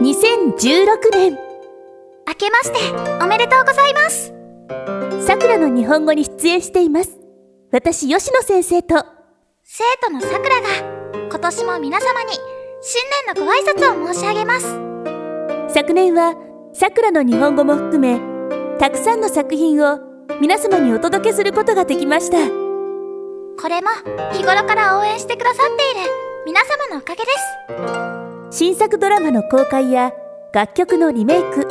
2016年。明けましておめでとうございます。さくらの日本語に出演しています。私吉野先生と。生徒のさくらが今年も皆様に新年のご挨拶を申し上げます。昨年はさくらの日本語も含めたくさんの作品を皆様にお届けすることができました。これも日頃から応援してくださっている皆様のおかげです新作ドラマの公開や楽曲のリメイク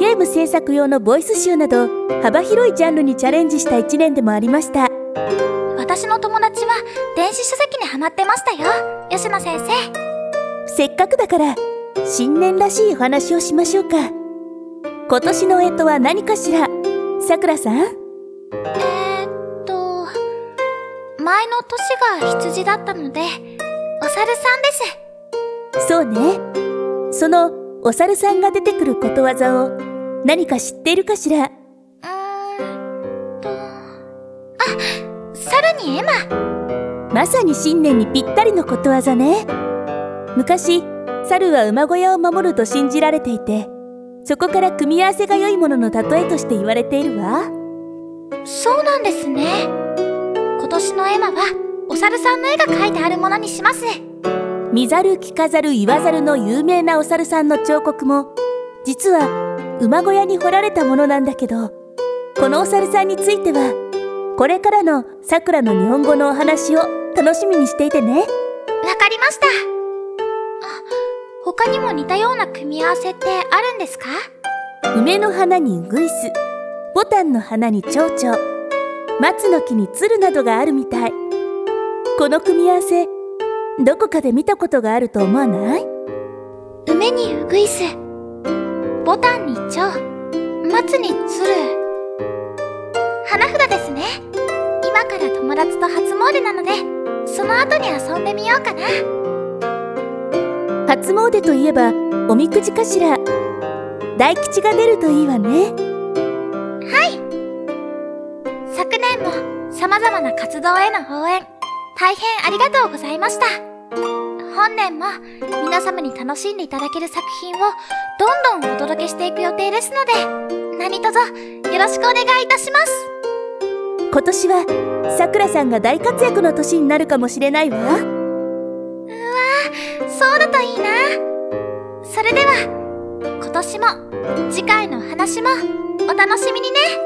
ゲーム制作用のボイス集など幅広いジャンルにチャレンジした1年でもありました。私の友達は電子書籍にハマってましたよ。吉野先生。せっかくだから新年らしいお話をしましょうか。今年の干支は何かしら？さくらさん？えー、っと前の年が羊だったのでお猿さんですそうね。そのお猿さんが出てくることわざを何か知っているかしら？うーんと。あ猿にエマ。まさに新年にぴったりのことわざね。昔猿は馬小屋を守ると信じられていてそこから組み合わせが良いものの例えとして言われているわ。そうなんですね。今年のエマはお猿さんの絵が描いてあるものにします見ざる聞かざる言わざるの有名なお猿さんの彫刻も実は馬小屋に彫られたものなんだけどこのお猿さんについてはこれからのさくらの日本語のお話を楽しみにしていてね。わかりました。あ他にも似たような組み合わせってあるんですか？梅の花にウグイスボタンの花に蝶々松の木に鶴などがあるみたい。この組み合わせどこかで見たことがあると思わない？梅にウグイスボタンに蝶松に鶴花札ですね。今から友達と初詣なのでその後に遊んでみようかな。初詣といえばおみくじかしら。大吉が出るといいわね。はい。昨年も様々な活動への応援大変ありがとうございました。本年も皆様に楽しんでいただける作品をどんどんお届けしていく予定ですので、何卒よろしくお願いいたします。今年はさくらさんが大活躍の年になるかもしれないわ。うわそうだといいな。それでは、今年も次回の話もお楽しみにね。